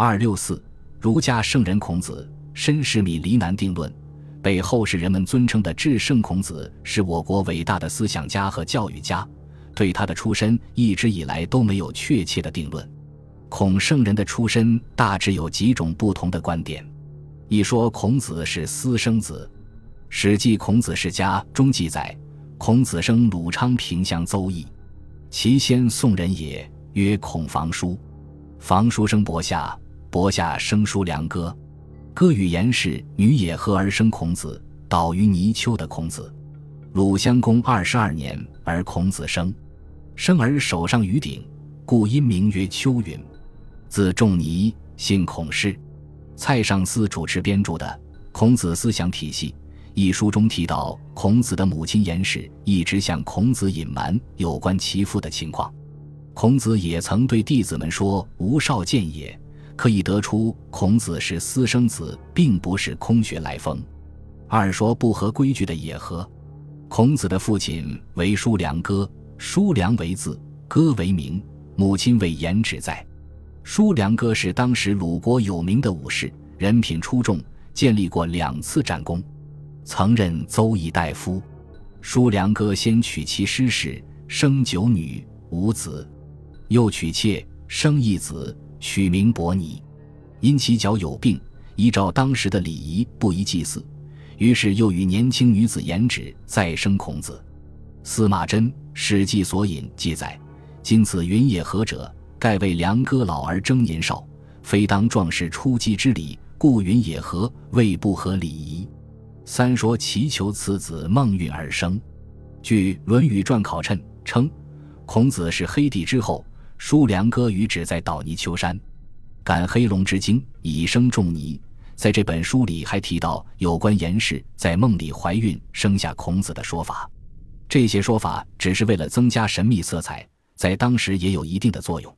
二六四，儒家圣人孔子，身世米离难定论。被后世人们尊称的至圣孔子，是我国伟大的思想家和教育家。对他的出身，一直以来都没有确切的定论。孔圣人的出身大致有几种不同的观点。一说孔子是私生子，《史记·孔子世家》中记载，孔子生鲁昌平乡邹邑，其先宋人也，曰孔房叔。房叔生伯夏，伯下生叔良哥。哥与颜氏女也合而生孔子，岛于泥丘的孔子。鲁襄公二十二年，而孔子生，生而手上于鼎，故因名曰丘云。字仲尼，姓孔氏。蔡尚思主持编著的《孔子思想体系》一书中提到，孔子的母亲颜氏一直向孔子隐瞒有关其父的情况。孔子也曾对弟子们说：“吾少见也。”可以得出，孔子是私生子，并不是空穴来风。二说不合规矩的也合。孔子的父亲为叔良哥，叔良为字，哥为名，母亲为颜芷在。叔良哥是当时鲁国有名的武士，人品出众，建立过两次战功，曾任邹邑大夫。叔良哥先娶其师氏，生九女五子，又娶妾，生一子，取名伯尼。因其脚有病，依照当时的礼仪不宜祭祀，于是又与年轻女子颜芷再生孔子。司马真《史记》所引记载：今子云也何者？盖为良歌老而争年少，非当壮士出击之礼，故云也何，未不合礼仪。三说祈求此子孟运而生。据《论语传考称》称，孔子是黑帝之后，叔良哥与止在捣泥丘山，感黑龙之精，以生仲尼。在这本书里还提到有关颜氏在梦里怀孕生下孔子的说法。这些说法只是为了增加神秘色彩，在当时也有一定的作用。